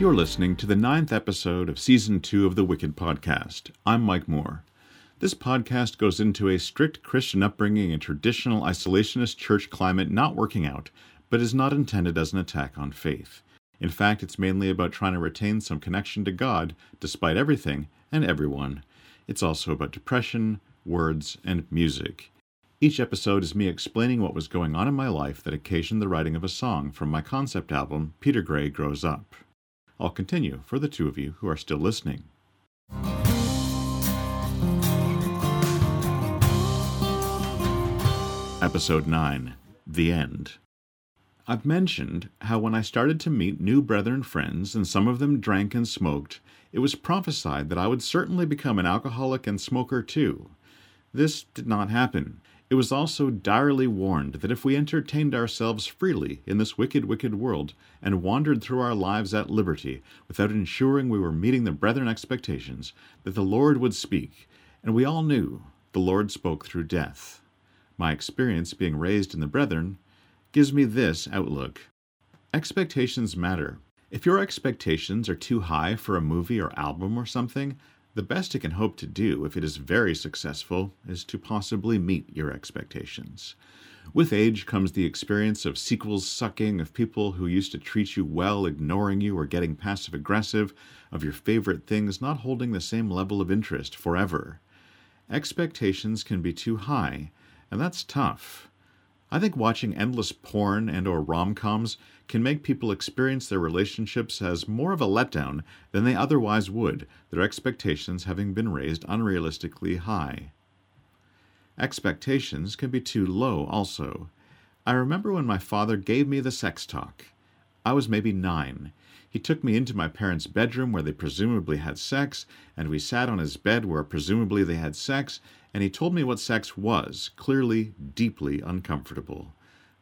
You're listening to the ninth episode of Season 2 of the Wicked Podcast. I'm Mike Moore. This podcast goes into a strict Christian upbringing and traditional isolationist church climate not working out, but is not intended as an attack on faith. In fact, it's mainly about trying to retain some connection to God despite everything and everyone. It's also about depression, words, and music. Each episode is me explaining what was going on in my life that occasioned the writing of a song from my concept album, Peter Gray Grows Up. I'll continue for the two of you who are still listening. Episode 9 The End. I've mentioned how when I started to meet new brethren friends, and some of them drank and smoked, it was prophesied that I would certainly become an alcoholic and smoker too. This did not happen. It was also direly warned that if we entertained ourselves freely in this wicked, wicked world, and wandered through our lives at liberty, without ensuring we were meeting the brethren expectations, that the Lord would speak, and we all knew the Lord spoke through death. My experience being raised in the brethren gives me this outlook. Expectations matter. If your expectations are too high for a movie or album or something, the best it can hope to do, if it is very successful, is to possibly meet your expectations. With age comes the experience of sequels sucking, of people who used to treat you well ignoring you or getting passive aggressive, of your favorite things not holding the same level of interest forever. Expectations can be too high, and that's tough. I think watching endless porn and or rom-coms can make people experience their relationships as more of a letdown than they otherwise would, their expectations having been raised unrealistically high. Expectations can be too low also. I remember when my father gave me the sex talk. I was maybe nine. He took me into my parents' bedroom where they presumably had sex, and we sat on his bed where presumably they had sex, and he told me what sex was, clearly, deeply uncomfortable.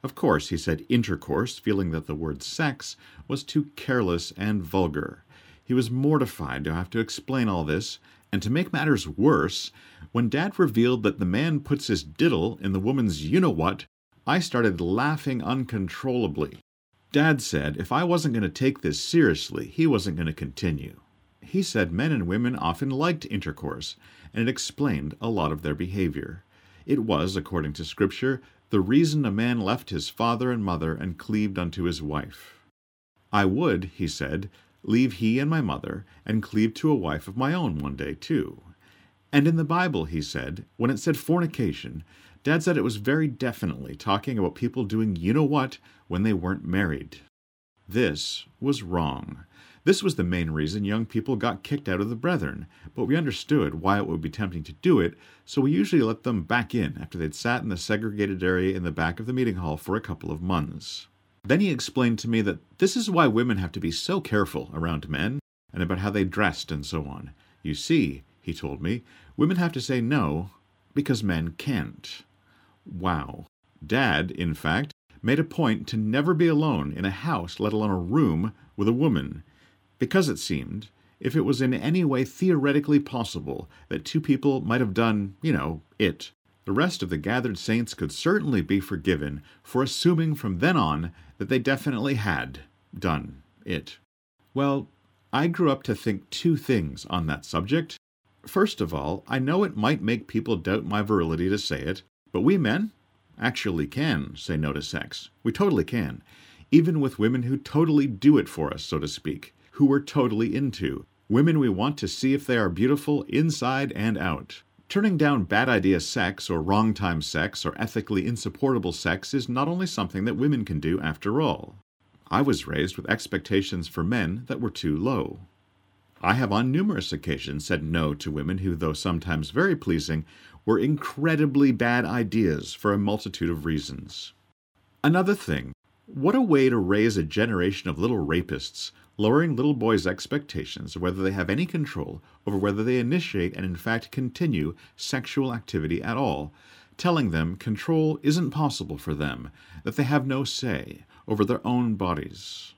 Of course, he said intercourse, feeling that the word sex was too careless and vulgar. He was mortified to have to explain all this, and to make matters worse, when Dad revealed that the man puts his diddle in the woman's you know what, I started laughing uncontrollably. Dad said if I wasn't going to take this seriously, he wasn't going to continue. He said men and women often liked intercourse, and it explained a lot of their behavior. It was, according to Scripture, the reason a man left his father and mother and cleaved unto his wife. I would, he said, leave he and my mother, and cleave to a wife of my own one day too. And in the Bible, he said, when it said fornication, Dad said it was very definitely talking about people doing you know what when they weren't married. This was wrong. This was the main reason young people got kicked out of the Brethren, but we understood why it would be tempting to do it, so we usually let them back in after they'd sat in the segregated area in the back of the meeting hall for a couple of months. Then he explained to me that this is why women have to be so careful around men and about how they dressed and so on. You see, he told me, women have to say no because men can't. Wow. Dad, in fact, made a point to never be alone in a house, let alone a room, with a woman, because it seemed, if it was in any way theoretically possible that two people might have done, you know, it, the rest of the gathered saints could certainly be forgiven for assuming from then on that they definitely had done it. Well, I grew up to think two things on that subject. First of all, I know it might make people doubt my virility to say it, but we men actually can say no to sex. We totally can. Even with women who totally do it for us, so to speak, who we're totally into. Women we want to see if they are beautiful inside and out. Turning down bad idea sex or wrong time sex or ethically insupportable sex is not only something that women can do after all. I was raised with expectations for men that were too low. I have on numerous occasions said no to women who, though sometimes very pleasing, were incredibly bad ideas for a multitude of reasons. Another thing, what a way to raise a generation of little rapists, lowering little boys' expectations of whether they have any control over whether they initiate and in fact continue sexual activity at all, telling them control isn't possible for them, that they have no say over their own bodies.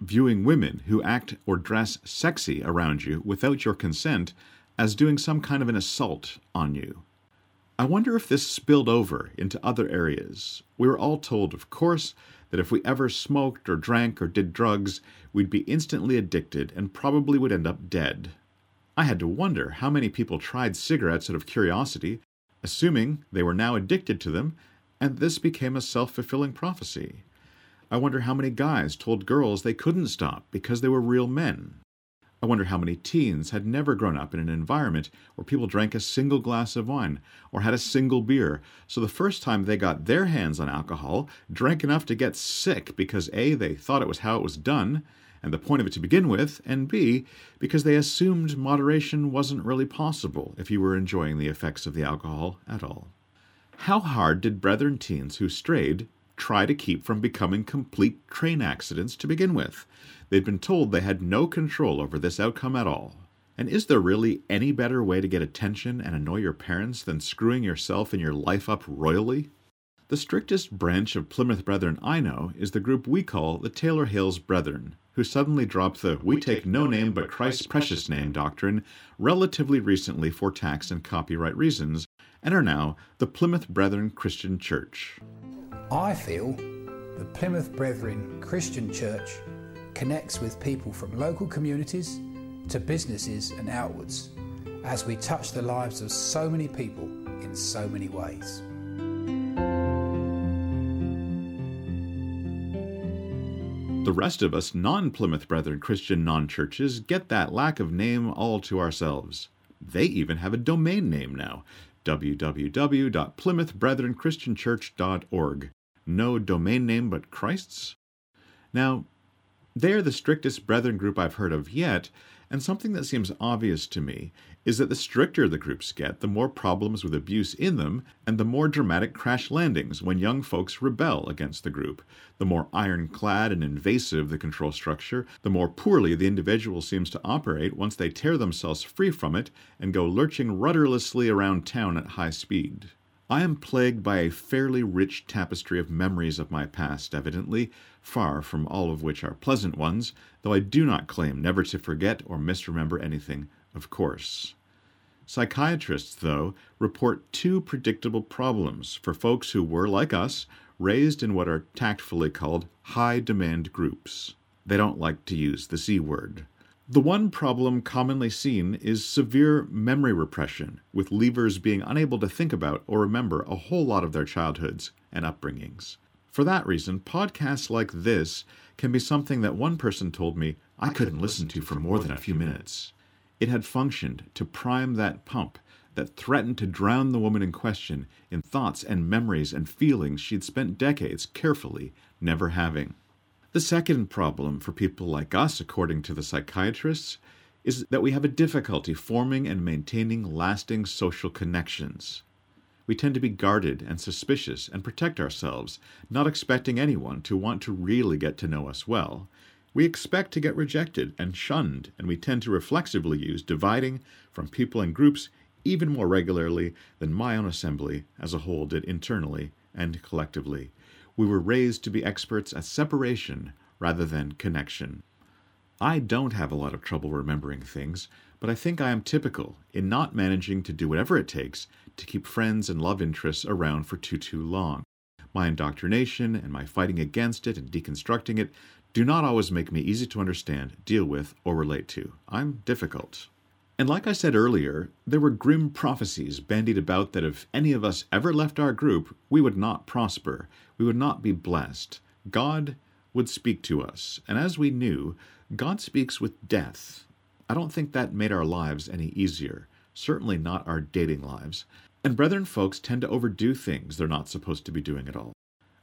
Viewing women who act or dress sexy around you without your consent as doing some kind of an assault on you. I wonder if this spilled over into other areas. We were all told, of course, that if we ever smoked or drank or did drugs, we'd be instantly addicted and probably would end up dead. I had to wonder how many people tried cigarettes out of curiosity, assuming they were now addicted to them, and this became a self fulfilling prophecy. I wonder how many guys told girls they couldn't stop because they were real men. I wonder how many teens had never grown up in an environment where people drank a single glass of wine or had a single beer, so the first time they got their hands on alcohol, drank enough to get sick because A, they thought it was how it was done, and the point of it to begin with, and B, because they assumed moderation wasn't really possible if you were enjoying the effects of the alcohol at all. How hard did brethren teens who strayed try to keep from becoming complete train accidents to begin with? They'd been told they had no control over this outcome at all. And is there really any better way to get attention and annoy your parents than screwing yourself and your life up royally? The strictest branch of Plymouth Brethren I know is the group we call the Taylor Hales Brethren, who suddenly dropped the we take no name but Christ's precious name doctrine relatively recently for tax and copyright reasons, and are now the Plymouth Brethren Christian Church. I feel the Plymouth Brethren Christian Church connects with people from local communities to businesses and outwards as we touch the lives of so many people in so many ways. The rest of us non Plymouth Brethren Christian non churches get that lack of name all to ourselves. They even have a domain name now www.plymouthbrethrenchristianchurch.org. No domain name but Christ's? Now, they're the strictest brethren group I've heard of yet, and something that seems obvious to me is that the stricter the groups get, the more problems with abuse in them, and the more dramatic crash landings when young folks rebel against the group. The more ironclad and invasive the control structure, the more poorly the individual seems to operate once they tear themselves free from it and go lurching rudderlessly around town at high speed. I am plagued by a fairly rich tapestry of memories of my past, evidently, far from all of which are pleasant ones, though I do not claim never to forget or misremember anything, of course. Psychiatrists, though, report two predictable problems for folks who were, like us, raised in what are tactfully called high demand groups. They don't like to use the C word. The one problem commonly seen is severe memory repression, with leavers being unable to think about or remember a whole lot of their childhoods and upbringings. For that reason, podcasts like this can be something that one person told me I couldn't listen to for more than a few minutes. It had functioned to prime that pump that threatened to drown the woman in question in thoughts and memories and feelings she'd spent decades carefully never having. The second problem for people like us, according to the psychiatrists, is that we have a difficulty forming and maintaining lasting social connections. We tend to be guarded and suspicious and protect ourselves, not expecting anyone to want to really get to know us well. We expect to get rejected and shunned, and we tend to reflexively use dividing from people and groups even more regularly than my own assembly as a whole did internally and collectively we were raised to be experts at separation rather than connection. I don't have a lot of trouble remembering things, but I think I am typical in not managing to do whatever it takes to keep friends and love interests around for too too long. My indoctrination and my fighting against it and deconstructing it do not always make me easy to understand, deal with, or relate to. I'm difficult. And like I said earlier, there were grim prophecies bandied about that if any of us ever left our group, we would not prosper, we would not be blessed. God would speak to us. And as we knew, God speaks with death. I don't think that made our lives any easier, certainly not our dating lives. And brethren folks tend to overdo things they're not supposed to be doing at all.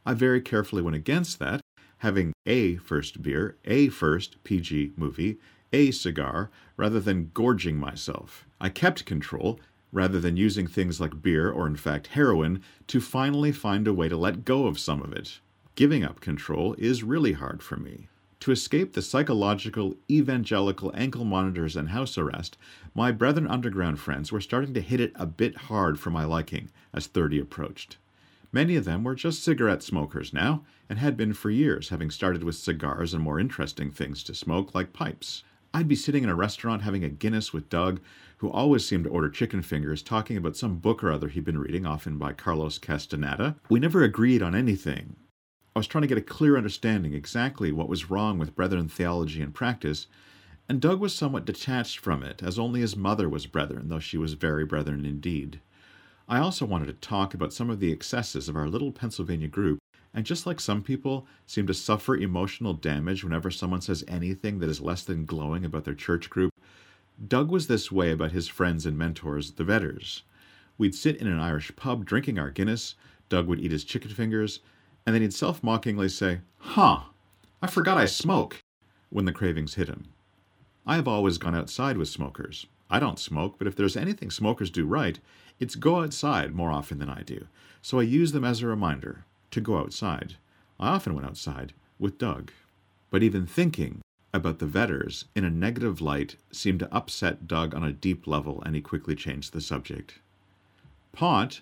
I very carefully went against that, having a first beer, a first PG movie, a cigar rather than gorging myself. I kept control rather than using things like beer or, in fact, heroin to finally find a way to let go of some of it. Giving up control is really hard for me. To escape the psychological, evangelical ankle monitors and house arrest, my Brethren Underground friends were starting to hit it a bit hard for my liking as 30 approached. Many of them were just cigarette smokers now, and had been for years, having started with cigars and more interesting things to smoke like pipes. I'd be sitting in a restaurant having a Guinness with Doug, who always seemed to order chicken fingers, talking about some book or other he'd been reading, often by Carlos Castaneda. We never agreed on anything. I was trying to get a clear understanding exactly what was wrong with Brethren theology and practice, and Doug was somewhat detached from it, as only his mother was Brethren, though she was very Brethren indeed. I also wanted to talk about some of the excesses of our little Pennsylvania group, and just like some people seem to suffer emotional damage whenever someone says anything that is less than glowing about their church group, Doug was this way about his friends and mentors, the Vedders. We'd sit in an Irish pub drinking our Guinness, Doug would eat his chicken fingers, and then he'd self mockingly say, Huh, I forgot I smoke, when the cravings hit him. I have always gone outside with smokers. I don't smoke, but if there's anything smokers do right, it's go outside more often than I do. So I use them as a reminder to go outside. I often went outside with Doug. But even thinking about the Vedders in a negative light seemed to upset Doug on a deep level, and he quickly changed the subject. Pot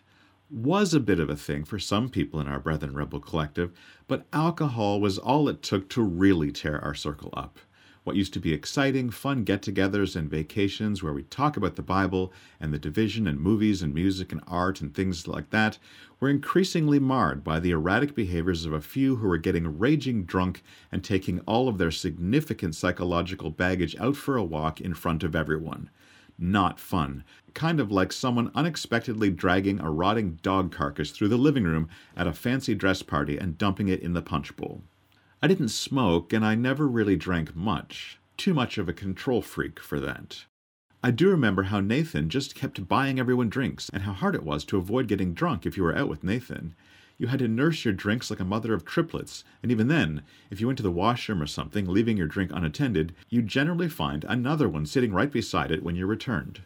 was a bit of a thing for some people in our Brethren Rebel Collective, but alcohol was all it took to really tear our circle up. What used to be exciting, fun get togethers and vacations where we talk about the Bible and the division and movies and music and art and things like that were increasingly marred by the erratic behaviors of a few who were getting raging drunk and taking all of their significant psychological baggage out for a walk in front of everyone not fun. Kind of like someone unexpectedly dragging a rotting dog carcass through the living room at a fancy dress party and dumping it in the punch bowl. I didn't smoke, and I never really drank much. Too much of a control freak for that. I do remember how Nathan just kept buying everyone drinks, and how hard it was to avoid getting drunk if you were out with Nathan you had to nurse your drinks like a mother of triplets, and even then, if you went to the washroom or something, leaving your drink unattended, you'd generally find another one sitting right beside it when you returned.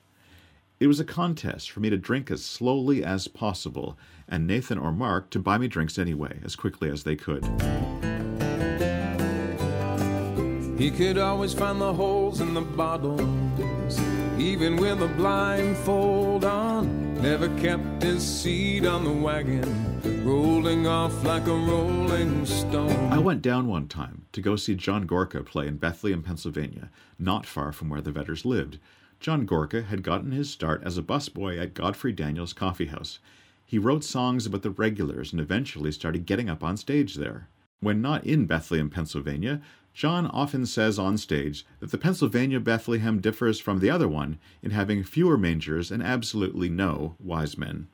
It was a contest for me to drink as slowly as possible, and Nathan or Mark to buy me drinks anyway, as quickly as they could. He could always find the holes in the bottles, even with a blindfold on. Never kept his seat on the wagon rolling off like a rolling stone. I went down one time to go see John Gorka play in Bethlehem, Pennsylvania, not far from where the Vedders lived. John Gorka had gotten his start as a busboy at Godfrey Daniels Coffee House. He wrote songs about the regulars and eventually started getting up on stage there. When not in Bethlehem, Pennsylvania, John often says on stage that the Pennsylvania Bethlehem differs from the other one in having fewer mangers and absolutely no wise men.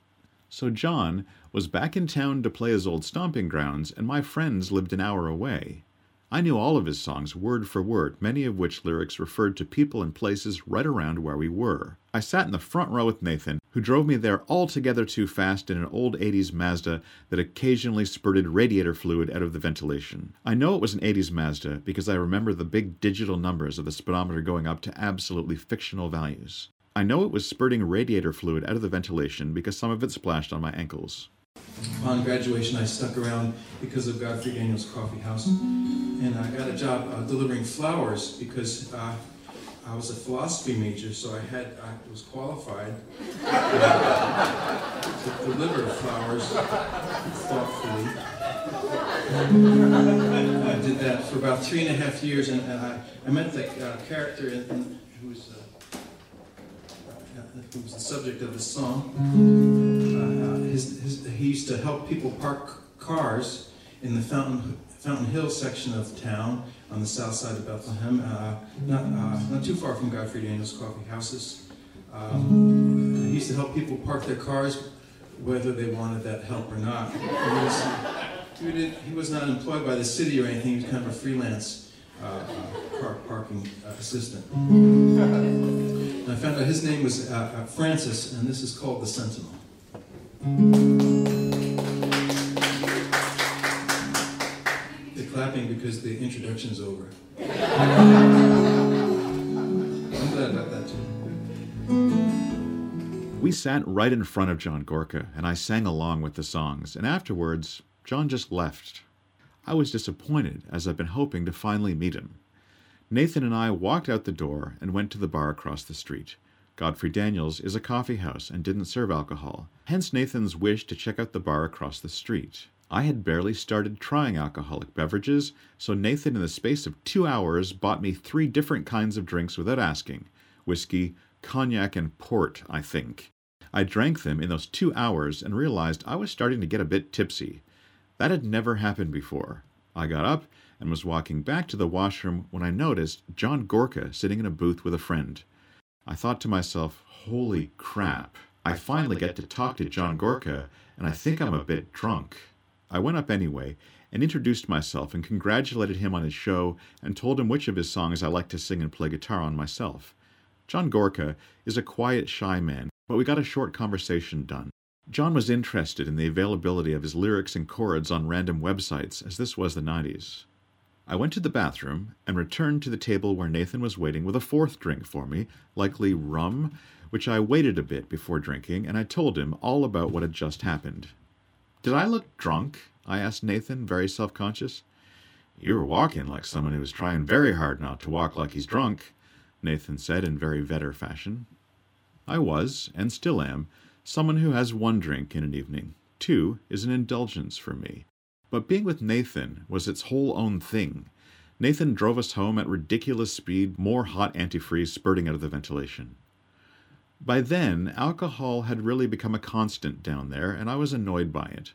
So John was back in town to play his old stomping grounds, and my friends lived an hour away. I knew all of his songs word for word, many of which lyrics referred to people and places right around where we were. I sat in the front row with Nathan, who drove me there altogether too fast in an old 80s Mazda that occasionally spurted radiator fluid out of the ventilation. I know it was an 80s Mazda because I remember the big digital numbers of the speedometer going up to absolutely fictional values. I know it was spurting radiator fluid out of the ventilation because some of it splashed on my ankles. Upon graduation, I stuck around because of Godfrey Daniels Coffee House, and I got a job uh, delivering flowers because uh, I was a philosophy major, so I had I was qualified to deliver flowers thoughtfully. I did that for about three and a half years, and, and I, I met the uh, character in, in, who was uh, who was the subject of the song. Uh, his, his, he used to help people park cars in the Fountain, Fountain Hill section of town on the south side of Bethlehem, uh, not, uh, not too far from Godfrey Daniels Coffee Houses. Um, he used to help people park their cars whether they wanted that help or not. He was, he, did, he was not employed by the city or anything, he was kind of a freelance uh, uh, car parking assistant. I found out his name was uh, uh, Francis, and this is called The Sentinel. Because the introduction's over. I'm glad about that too. We sat right in front of John Gorka, and I sang along with the songs, and afterwards, John just left. I was disappointed, as I've been hoping to finally meet him. Nathan and I walked out the door and went to the bar across the street. Godfrey Daniels is a coffee house and didn't serve alcohol, hence Nathan's wish to check out the bar across the street. I had barely started trying alcoholic beverages, so Nathan, in the space of two hours, bought me three different kinds of drinks without asking whiskey, cognac, and port, I think. I drank them in those two hours and realized I was starting to get a bit tipsy. That had never happened before. I got up and was walking back to the washroom when I noticed John Gorka sitting in a booth with a friend. I thought to myself, holy crap, I finally get to talk to John Gorka, and I think I'm a bit drunk. I went up anyway and introduced myself and congratulated him on his show and told him which of his songs I like to sing and play guitar on myself. John Gorka is a quiet, shy man, but we got a short conversation done. John was interested in the availability of his lyrics and chords on random websites, as this was the 90s. I went to the bathroom and returned to the table where Nathan was waiting with a fourth drink for me, likely rum, which I waited a bit before drinking, and I told him all about what had just happened. Did I look drunk? I asked Nathan, very self conscious. You were walking like someone who was trying very hard not to walk like he's drunk, Nathan said in very Vedder fashion. I was, and still am, someone who has one drink in an evening. Two is an indulgence for me. But being with Nathan was its whole own thing. Nathan drove us home at ridiculous speed, more hot antifreeze spurting out of the ventilation. By then, alcohol had really become a constant down there, and I was annoyed by it.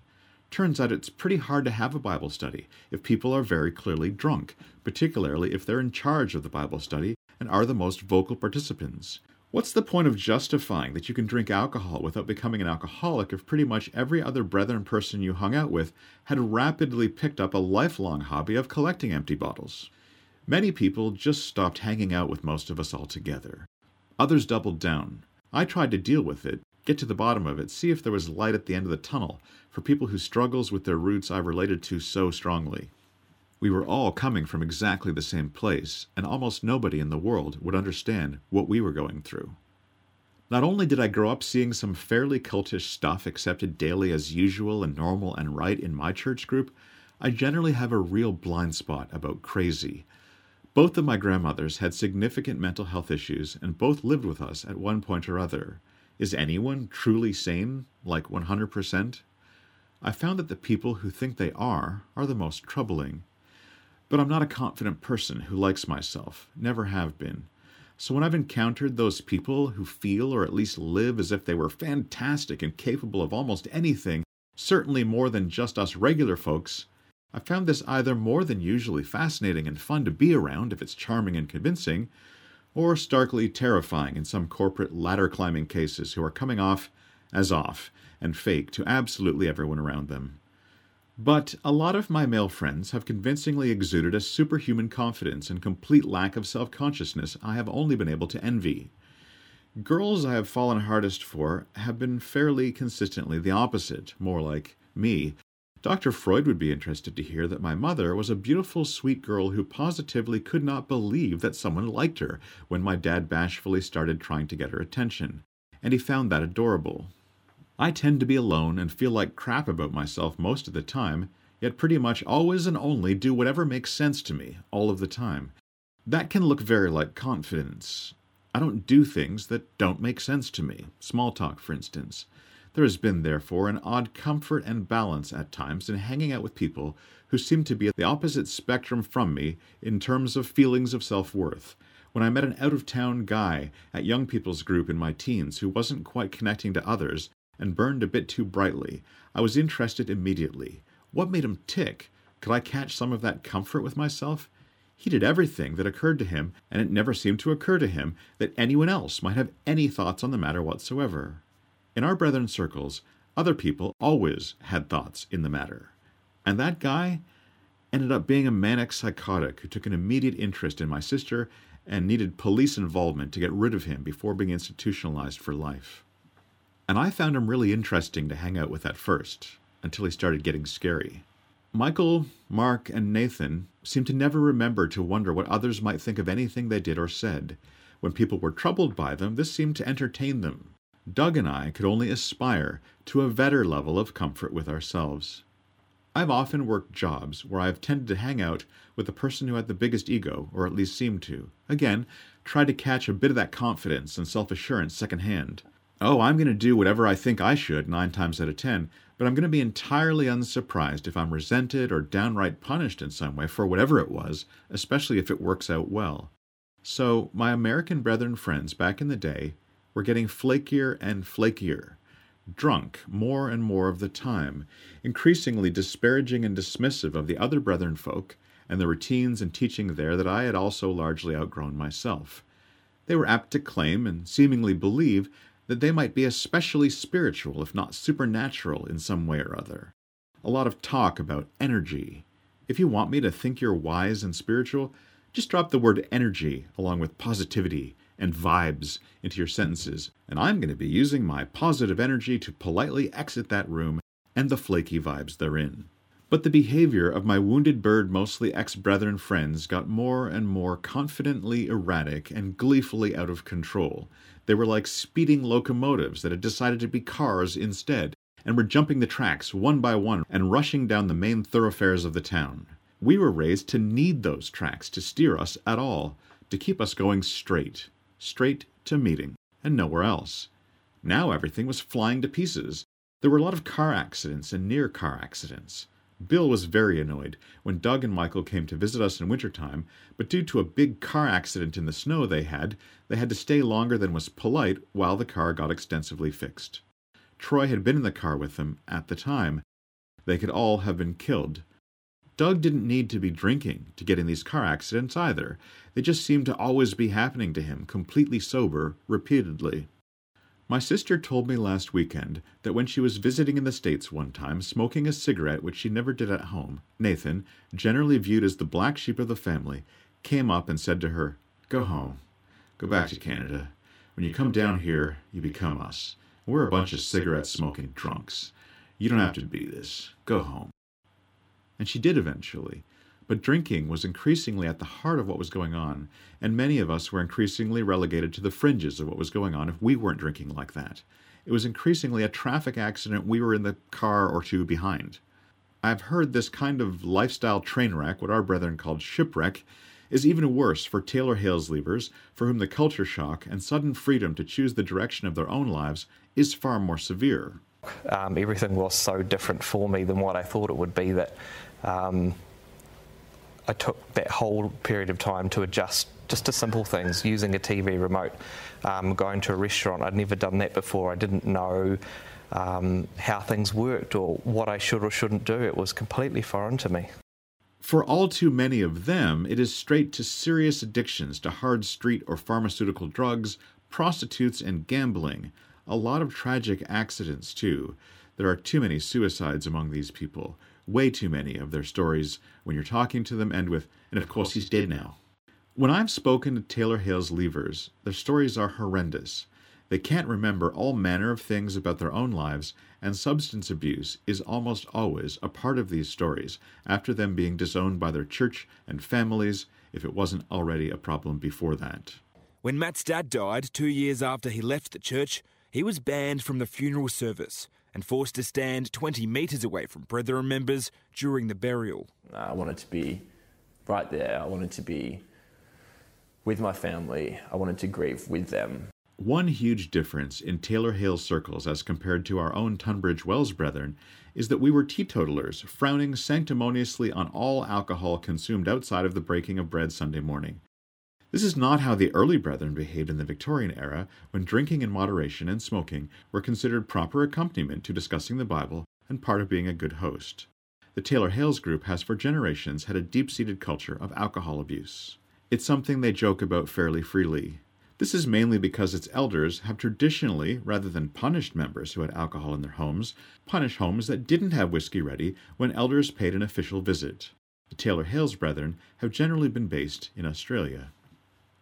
Turns out it's pretty hard to have a Bible study if people are very clearly drunk, particularly if they're in charge of the Bible study and are the most vocal participants. What's the point of justifying that you can drink alcohol without becoming an alcoholic if pretty much every other brethren person you hung out with had rapidly picked up a lifelong hobby of collecting empty bottles? Many people just stopped hanging out with most of us altogether. Others doubled down. I tried to deal with it, get to the bottom of it, see if there was light at the end of the tunnel for people whose struggles with their roots I related to so strongly. We were all coming from exactly the same place, and almost nobody in the world would understand what we were going through. Not only did I grow up seeing some fairly cultish stuff accepted daily as usual and normal and right in my church group, I generally have a real blind spot about crazy. Both of my grandmothers had significant mental health issues, and both lived with us at one point or other. Is anyone truly sane, like 100%? I found that the people who think they are are the most troubling. But I'm not a confident person who likes myself, never have been. So when I've encountered those people who feel or at least live as if they were fantastic and capable of almost anything, certainly more than just us regular folks, I found this either more than usually fascinating and fun to be around if it's charming and convincing, or starkly terrifying in some corporate ladder climbing cases who are coming off as off and fake to absolutely everyone around them. But a lot of my male friends have convincingly exuded a superhuman confidence and complete lack of self consciousness I have only been able to envy. Girls I have fallen hardest for have been fairly consistently the opposite, more like me. Dr. Freud would be interested to hear that my mother was a beautiful, sweet girl who positively could not believe that someone liked her when my dad bashfully started trying to get her attention, and he found that adorable. I tend to be alone and feel like crap about myself most of the time, yet pretty much always and only do whatever makes sense to me all of the time. That can look very like confidence. I don't do things that don't make sense to me, small talk, for instance. There has been, therefore, an odd comfort and balance at times in hanging out with people who seem to be at the opposite spectrum from me in terms of feelings of self worth. When I met an out of town guy at young people's group in my teens who wasn't quite connecting to others and burned a bit too brightly. I was interested immediately. What made him tick? Could I catch some of that comfort with myself? He did everything that occurred to him, and it never seemed to occur to him that anyone else might have any thoughts on the matter whatsoever. In our brethren circles, other people always had thoughts in the matter. And that guy ended up being a manic psychotic who took an immediate interest in my sister and needed police involvement to get rid of him before being institutionalized for life. And I found him really interesting to hang out with at first, until he started getting scary. Michael, Mark, and Nathan seemed to never remember to wonder what others might think of anything they did or said. When people were troubled by them, this seemed to entertain them. Doug and I could only aspire to a better level of comfort with ourselves. I've often worked jobs where I've tended to hang out with the person who had the biggest ego, or at least seemed to. Again, tried to catch a bit of that confidence and self assurance secondhand oh, I'm going to do whatever I think I should nine times out of ten, but I'm going to be entirely unsurprised if I'm resented or downright punished in some way for whatever it was, especially if it works out well. So, my American brethren friends back in the day were getting flakier and flakier. drunk more and more of the time, increasingly disparaging and dismissive of the other brethren folk and the routines and teaching there that I had also largely outgrown myself. They were apt to claim and seemingly believe that they might be especially spiritual, if not supernatural, in some way or other. A lot of talk about energy. If you want me to think you're wise and spiritual, just drop the word energy along with positivity and vibes into your sentences, and I'm going to be using my positive energy to politely exit that room and the flaky vibes therein. But the behavior of my wounded bird, mostly ex brethren friends, got more and more confidently erratic and gleefully out of control. They were like speeding locomotives that had decided to be cars instead, and were jumping the tracks one by one and rushing down the main thoroughfares of the town. We were raised to need those tracks to steer us at all, to keep us going straight, straight to meeting, and nowhere else. Now everything was flying to pieces. There were a lot of car accidents and near car accidents. Bill was very annoyed when Doug and Michael came to visit us in wintertime, but due to a big car accident in the snow they had, they had to stay longer than was polite while the car got extensively fixed. Troy had been in the car with them at the time. They could all have been killed. Doug didn't need to be drinking to get in these car accidents either. They just seemed to always be happening to him, completely sober, repeatedly. My sister told me last weekend that when she was visiting in the States one time, smoking a cigarette which she never did at home, Nathan, generally viewed as the black sheep of the family, came up and said to her, Go home. Go back to Canada. When you come down here, you become us. We're a bunch of cigarette smoking drunks. You don't have to be this. Go home. And she did eventually. But drinking was increasingly at the heart of what was going on, and many of us were increasingly relegated to the fringes of what was going on if we weren't drinking like that. It was increasingly a traffic accident we were in the car or two behind. I've heard this kind of lifestyle train wreck, what our brethren called shipwreck, is even worse for Taylor Hales leavers, for whom the culture shock and sudden freedom to choose the direction of their own lives is far more severe. Um, everything was so different for me than what I thought it would be that um, I took that whole period of time to adjust just to simple things, using a TV remote, um, going to a restaurant. I'd never done that before. I didn't know um, how things worked or what I should or shouldn't do. It was completely foreign to me. For all too many of them, it is straight to serious addictions to hard street or pharmaceutical drugs, prostitutes, and gambling. A lot of tragic accidents, too. There are too many suicides among these people way too many of their stories when you're talking to them end with, and of course he's dead now. When I've spoken to Taylor Hales leavers, their stories are horrendous. They can't remember all manner of things about their own lives, and substance abuse is almost always a part of these stories after them being disowned by their church and families if it wasn't already a problem before that. When Matt's dad died two years after he left the church, he was banned from the funeral service and forced to stand 20 metres away from Brethren members during the burial. I wanted to be right there. I wanted to be with my family. I wanted to grieve with them. One huge difference in Taylor Hale circles as compared to our own Tunbridge Wells brethren is that we were teetotalers, frowning sanctimoniously on all alcohol consumed outside of the breaking of bread Sunday morning. This is not how the early brethren behaved in the Victorian era, when drinking in moderation and smoking were considered proper accompaniment to discussing the Bible and part of being a good host. The Taylor Hales group has for generations had a deep seated culture of alcohol abuse. It's something they joke about fairly freely. This is mainly because its elders have traditionally, rather than punished members who had alcohol in their homes, punished homes that didn't have whiskey ready when elders paid an official visit. The Taylor Hales brethren have generally been based in Australia.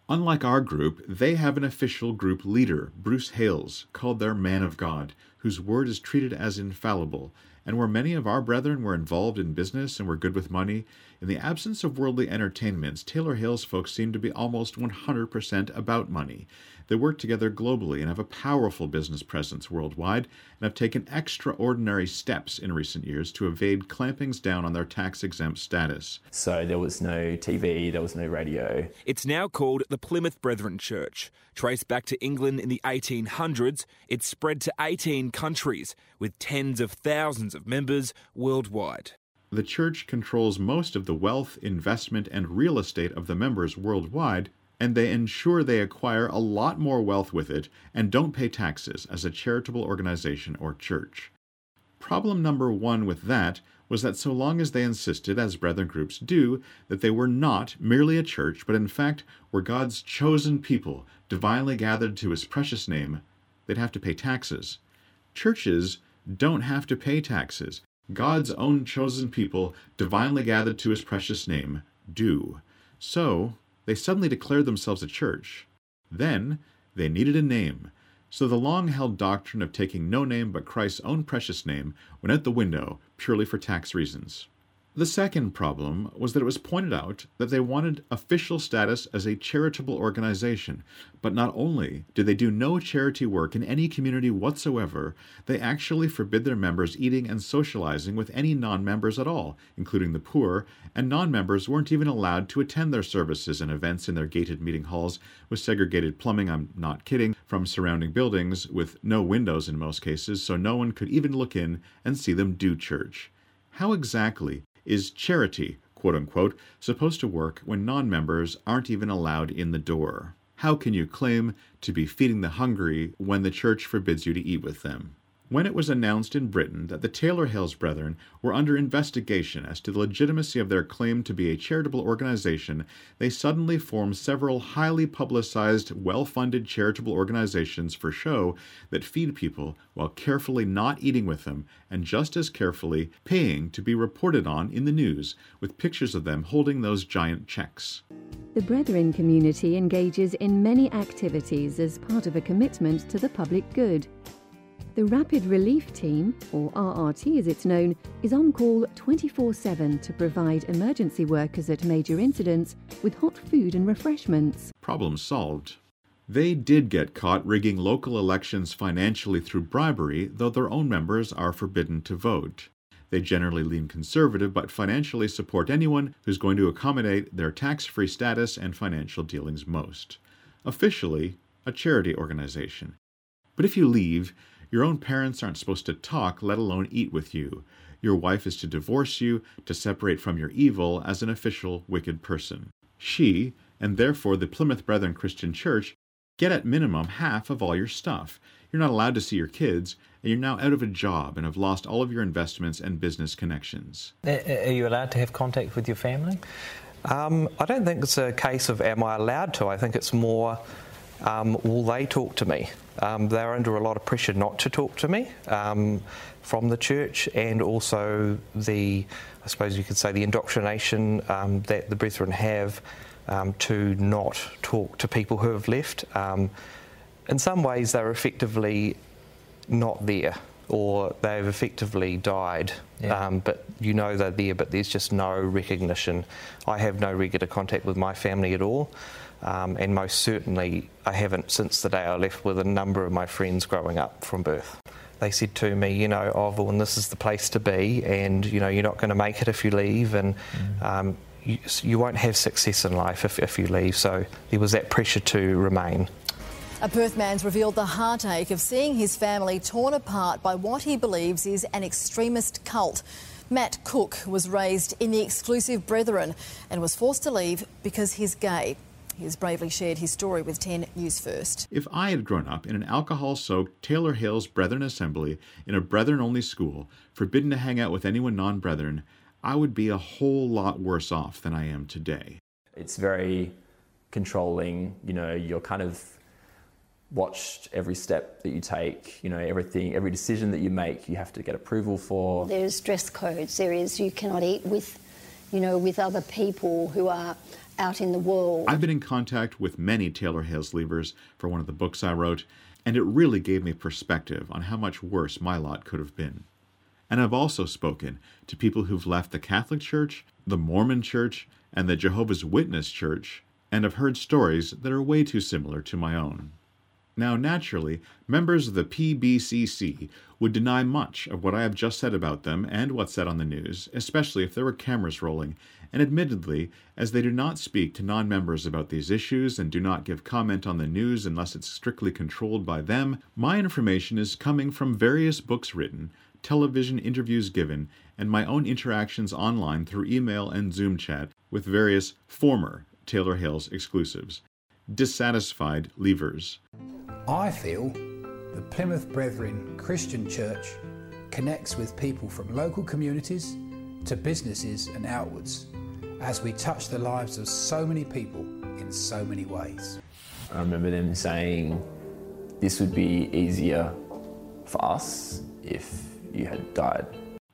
Unlike our group, they have an official group leader, Bruce Hales, called their Man of God, whose word is treated as infallible. And where many of our brethren were involved in business and were good with money, in the absence of worldly entertainments, Taylor Hales folks seem to be almost 100% about money. They work together globally and have a powerful business presence worldwide and have taken extraordinary steps in recent years to evade clampings down on their tax exempt status. So there was no TV, there was no radio. It's now called the Plymouth Brethren Church. Traced back to England in the 1800s, it spread to 18 countries with tens of thousands of members worldwide. The church controls most of the wealth, investment, and real estate of the members worldwide, and they ensure they acquire a lot more wealth with it and don't pay taxes as a charitable organization or church. Problem number one with that was that so long as they insisted, as brethren groups do, that they were not merely a church, but in fact were God's chosen people, divinely gathered to his precious name, they'd have to pay taxes. Churches don't have to pay taxes. God's own chosen people, divinely gathered to his precious name, do. So, they suddenly declared themselves a church. Then, they needed a name. So the long held doctrine of taking no name but Christ's own precious name went out the window purely for tax reasons. The second problem was that it was pointed out that they wanted official status as a charitable organization, but not only did they do no charity work in any community whatsoever, they actually forbid their members eating and socializing with any non members at all, including the poor, and non members weren't even allowed to attend their services and events in their gated meeting halls with segregated plumbing, I'm not kidding, from surrounding buildings with no windows in most cases, so no one could even look in and see them do church. How exactly is charity, quote unquote, supposed to work when non members aren't even allowed in the door? How can you claim to be feeding the hungry when the church forbids you to eat with them? When it was announced in Britain that the Taylor Hales Brethren were under investigation as to the legitimacy of their claim to be a charitable organization, they suddenly formed several highly publicized, well funded charitable organizations for show that feed people while carefully not eating with them and just as carefully paying to be reported on in the news with pictures of them holding those giant checks. The Brethren community engages in many activities as part of a commitment to the public good. The Rapid Relief Team, or RRT as it's known, is on call 24 7 to provide emergency workers at major incidents with hot food and refreshments. Problem solved. They did get caught rigging local elections financially through bribery, though their own members are forbidden to vote. They generally lean conservative but financially support anyone who's going to accommodate their tax free status and financial dealings most. Officially, a charity organization. But if you leave, your own parents aren't supposed to talk, let alone eat with you. Your wife is to divorce you, to separate from your evil as an official wicked person. She, and therefore the Plymouth Brethren Christian Church, get at minimum half of all your stuff. You're not allowed to see your kids, and you're now out of a job and have lost all of your investments and business connections. Are you allowed to have contact with your family? Um, I don't think it's a case of am I allowed to. I think it's more um, will they talk to me? Um, they're under a lot of pressure not to talk to me um, from the church, and also the, I suppose you could say, the indoctrination um, that the Brethren have um, to not talk to people who have left. Um, in some ways, they're effectively not there. Or they've effectively died, Yeah. um, but you know they're there, but there's just no recognition. I have no regular contact with my family at all. Um, and most certainly, I haven't since the day I left with a number of my friends growing up from birth. They said to me, you know, oh, Vaughan, this is the place to be, and you know, you're not going to make it if you leave, and um, you, you won't have success in life if, if you leave. So there was that pressure to remain. A Perth man's revealed the heartache of seeing his family torn apart by what he believes is an extremist cult. Matt Cook was raised in the exclusive Brethren and was forced to leave because he's gay. He has bravely shared his story with 10 News First. If I had grown up in an alcohol soaked Taylor Hales Brethren assembly in a Brethren only school, forbidden to hang out with anyone non Brethren, I would be a whole lot worse off than I am today. It's very controlling. You know, you're kind of watched every step that you take. You know, everything, every decision that you make, you have to get approval for. There's dress codes. There is you cannot eat with, you know, with other people who are out in the world. I've been in contact with many Taylor Hales leavers for one of the books I wrote, and it really gave me perspective on how much worse my lot could have been. And I've also spoken to people who've left the Catholic Church, the Mormon Church, and the Jehovah's Witness Church, and have heard stories that are way too similar to my own. Now, naturally, members of the PBCC would deny much of what I have just said about them and what's said on the news, especially if there were cameras rolling, and admittedly, as they do not speak to non members about these issues and do not give comment on the news unless it's strictly controlled by them, my information is coming from various books written, television interviews given, and my own interactions online through email and Zoom chat with various former Taylor Hales exclusives. Dissatisfied leavers. I feel the Plymouth Brethren Christian Church connects with people from local communities to businesses and outwards as we touch the lives of so many people in so many ways. I remember them saying this would be easier for us if you had died.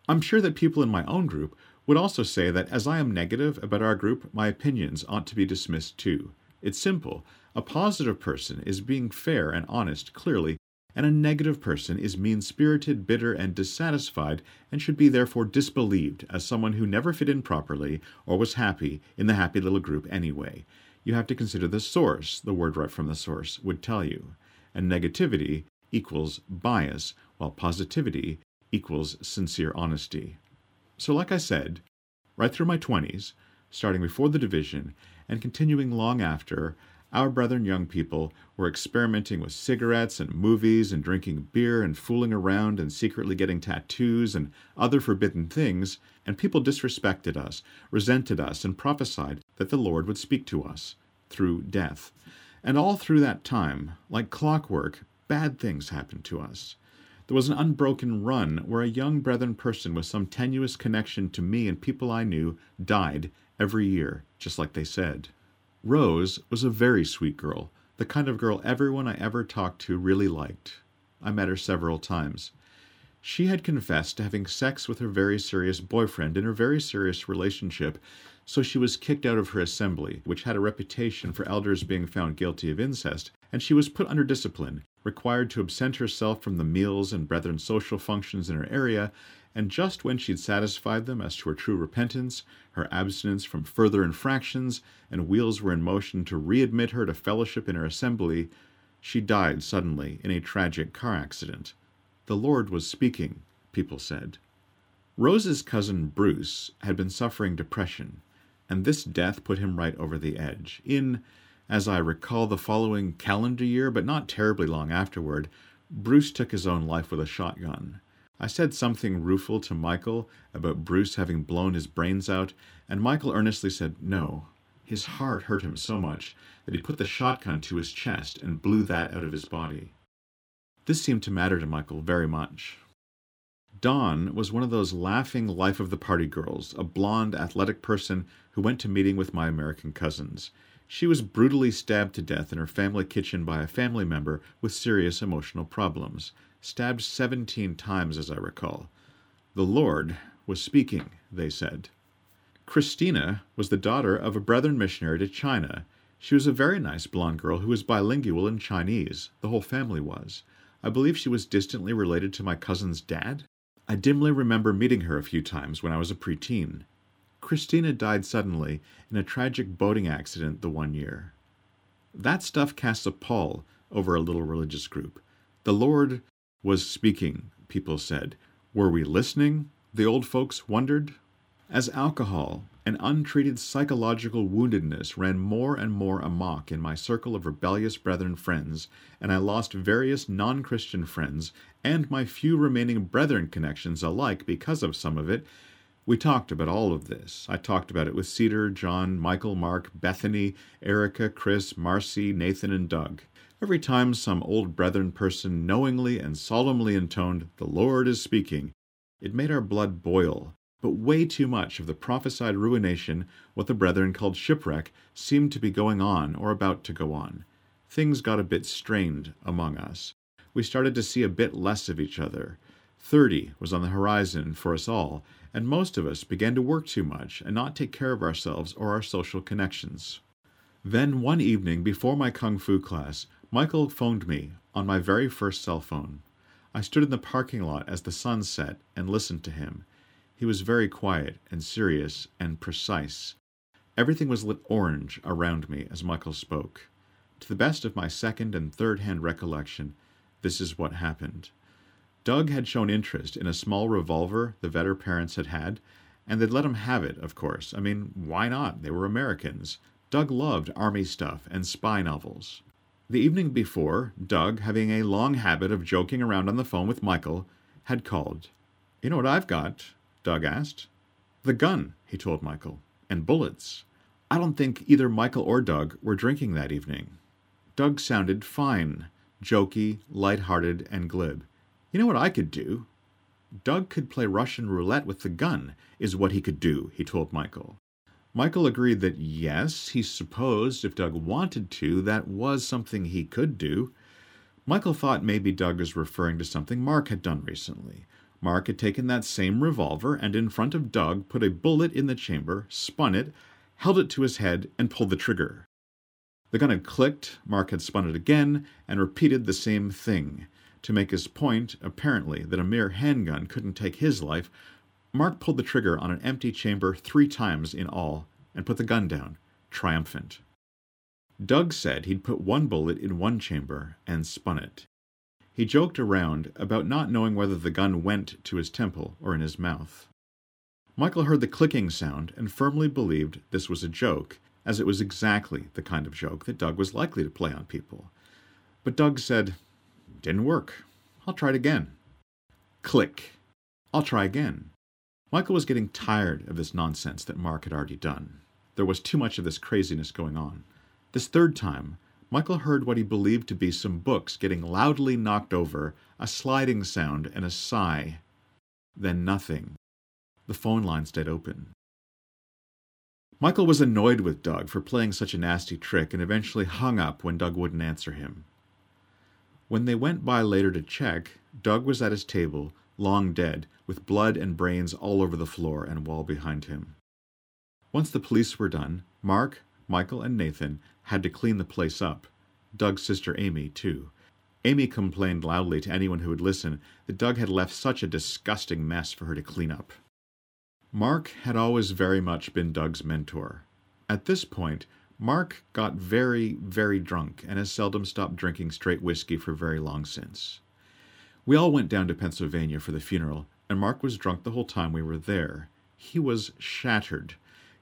I'm sure that people in my own group would also say that as I am negative about our group, my opinions ought to be dismissed too. It's simple. A positive person is being fair and honest, clearly, and a negative person is mean spirited, bitter, and dissatisfied, and should be therefore disbelieved as someone who never fit in properly or was happy in the happy little group anyway. You have to consider the source, the word right from the source would tell you. And negativity equals bias, while positivity equals sincere honesty. So, like I said, right through my 20s, starting before the division and continuing long after, our brethren young people were experimenting with cigarettes and movies and drinking beer and fooling around and secretly getting tattoos and other forbidden things, and people disrespected us, resented us, and prophesied that the Lord would speak to us through death. And all through that time, like clockwork, bad things happened to us. There was an unbroken run where a young brethren person with some tenuous connection to me and people I knew died every year, just like they said. Rose was a very sweet girl, the kind of girl everyone I ever talked to really liked. I met her several times. She had confessed to having sex with her very serious boyfriend in her very serious relationship, so she was kicked out of her assembly, which had a reputation for elders being found guilty of incest, and she was put under discipline, required to absent herself from the meals and brethren social functions in her area, and just when she'd satisfied them as to her true repentance, her abstinence from further infractions, and wheels were in motion to readmit her to fellowship in her assembly, she died suddenly in a tragic car accident. The Lord was speaking, people said. Rose's cousin Bruce had been suffering depression, and this death put him right over the edge. In, as I recall, the following calendar year, but not terribly long afterward, Bruce took his own life with a shotgun. I said something rueful to Michael about Bruce having blown his brains out, and Michael earnestly said no. His heart hurt him so much that he put the shotgun to his chest and blew that out of his body. This seemed to matter to Michael very much. Dawn was one of those laughing life of the party girls, a blonde, athletic person who went to meeting with my American cousins. She was brutally stabbed to death in her family kitchen by a family member with serious emotional problems, stabbed 17 times, as I recall. The Lord was speaking, they said. Christina was the daughter of a brethren missionary to China. She was a very nice blonde girl who was bilingual in Chinese. The whole family was. I believe she was distantly related to my cousin's dad. I dimly remember meeting her a few times when I was a preteen. Christina died suddenly in a tragic boating accident the one year. That stuff casts a pall over a little religious group. The Lord was speaking, people said. Were we listening? The old folks wondered. As alcohol and untreated psychological woundedness ran more and more amok in my circle of rebellious brethren friends, and I lost various non Christian friends and my few remaining brethren connections alike because of some of it, we talked about all of this. I talked about it with Cedar, John, Michael, Mark, Bethany, Erica, Chris, Marcy, Nathan, and Doug. Every time some old brethren person knowingly and solemnly intoned, The Lord is speaking, it made our blood boil but way too much of the prophesied ruination, what the brethren called shipwreck, seemed to be going on or about to go on. Things got a bit strained among us. We started to see a bit less of each other. Thirty was on the horizon for us all, and most of us began to work too much and not take care of ourselves or our social connections. Then, one evening before my kung fu class, Michael phoned me on my very first cell phone. I stood in the parking lot as the sun set and listened to him. He was very quiet and serious and precise. Everything was lit orange around me as Michael spoke. To the best of my second and third hand recollection, this is what happened. Doug had shown interest in a small revolver the Vedder parents had had, and they'd let him have it, of course. I mean, why not? They were Americans. Doug loved army stuff and spy novels. The evening before, Doug, having a long habit of joking around on the phone with Michael, had called. You know what I've got? Doug asked. The gun, he told Michael, and bullets. I don't think either Michael or Doug were drinking that evening. Doug sounded fine, jokey, light-hearted, and glib. You know what I could do? Doug could play Russian roulette with the gun, is what he could do, he told Michael. Michael agreed that yes, he supposed if Doug wanted to, that was something he could do. Michael thought maybe Doug was referring to something Mark had done recently. Mark had taken that same revolver and in front of Doug put a bullet in the chamber, spun it, held it to his head, and pulled the trigger. The gun had clicked, Mark had spun it again, and repeated the same thing. To make his point, apparently, that a mere handgun couldn't take his life, Mark pulled the trigger on an empty chamber three times in all and put the gun down, triumphant. Doug said he'd put one bullet in one chamber and spun it. He joked around about not knowing whether the gun went to his temple or in his mouth. Michael heard the clicking sound and firmly believed this was a joke, as it was exactly the kind of joke that Doug was likely to play on people. But Doug said, Didn't work. I'll try it again. Click. I'll try again. Michael was getting tired of this nonsense that Mark had already done. There was too much of this craziness going on. This third time, Michael heard what he believed to be some books getting loudly knocked over, a sliding sound, and a sigh. Then nothing. The phone line stayed open. Michael was annoyed with Doug for playing such a nasty trick and eventually hung up when Doug wouldn't answer him. When they went by later to check, Doug was at his table, long dead, with blood and brains all over the floor and wall behind him. Once the police were done, Mark, Michael, and Nathan had to clean the place up. Doug's sister Amy, too. Amy complained loudly to anyone who would listen that Doug had left such a disgusting mess for her to clean up. Mark had always very much been Doug's mentor. At this point, Mark got very, very drunk and has seldom stopped drinking straight whiskey for very long since. We all went down to Pennsylvania for the funeral, and Mark was drunk the whole time we were there. He was shattered,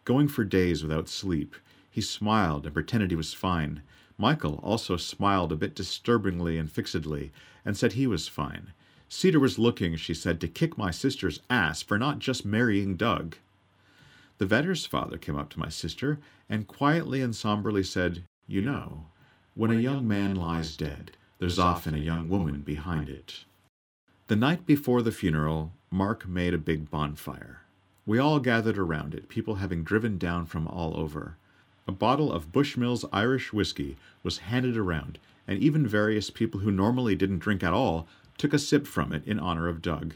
going for days without sleep. He smiled and pretended he was fine. Michael also smiled a bit disturbingly and fixedly, and said he was fine. Cedar was looking, she said, to kick my sister's ass for not just marrying Doug. The Vedder's father came up to my sister and quietly and somberly said, You know, when a young man lies dead, there's often a young woman behind it. The night before the funeral, Mark made a big bonfire. We all gathered around it, people having driven down from all over. A bottle of Bushmills Irish whiskey was handed around, and even various people who normally didn't drink at all took a sip from it in honor of Doug.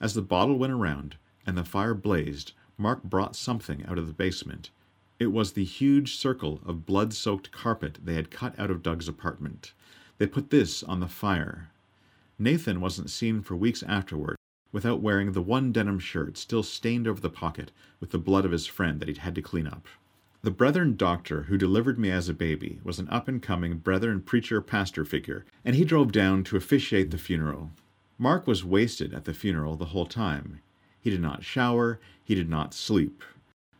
As the bottle went around and the fire blazed, Mark brought something out of the basement. It was the huge circle of blood soaked carpet they had cut out of Doug's apartment. They put this on the fire. Nathan wasn't seen for weeks afterward without wearing the one denim shirt still stained over the pocket with the blood of his friend that he'd had to clean up. The Brethren doctor who delivered me as a baby was an up and coming Brethren preacher pastor figure, and he drove down to officiate the funeral. Mark was wasted at the funeral the whole time. He did not shower, he did not sleep.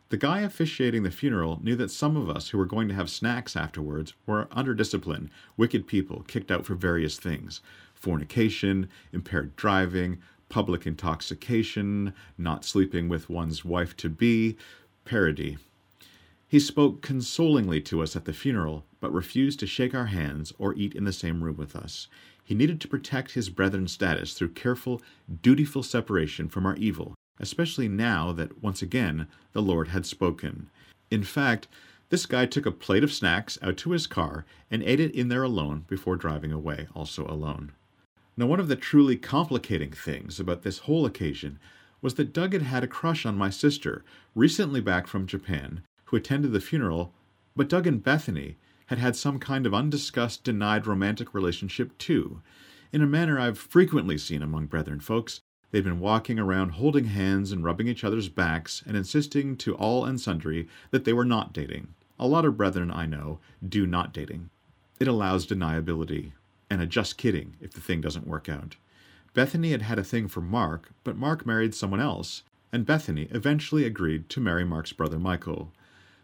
The guy officiating the funeral knew that some of us who were going to have snacks afterwards were under discipline, wicked people kicked out for various things fornication, impaired driving, public intoxication, not sleeping with one's wife to be, parody. He spoke consolingly to us at the funeral, but refused to shake our hands or eat in the same room with us. He needed to protect his brethren's status through careful, dutiful separation from our evil, especially now that, once again, the Lord had spoken. In fact, this guy took a plate of snacks out to his car and ate it in there alone before driving away, also alone. Now, one of the truly complicating things about this whole occasion was that Doug had had a crush on my sister, recently back from Japan, who attended the funeral, but Doug and Bethany had had some kind of undiscussed, denied romantic relationship too. In a manner I've frequently seen among brethren folks, they'd been walking around holding hands and rubbing each other's backs and insisting to all and sundry that they were not dating. A lot of brethren I know do not dating. It allows deniability, and a just kidding if the thing doesn't work out. Bethany had had a thing for Mark, but Mark married someone else, and Bethany eventually agreed to marry Mark's brother Michael.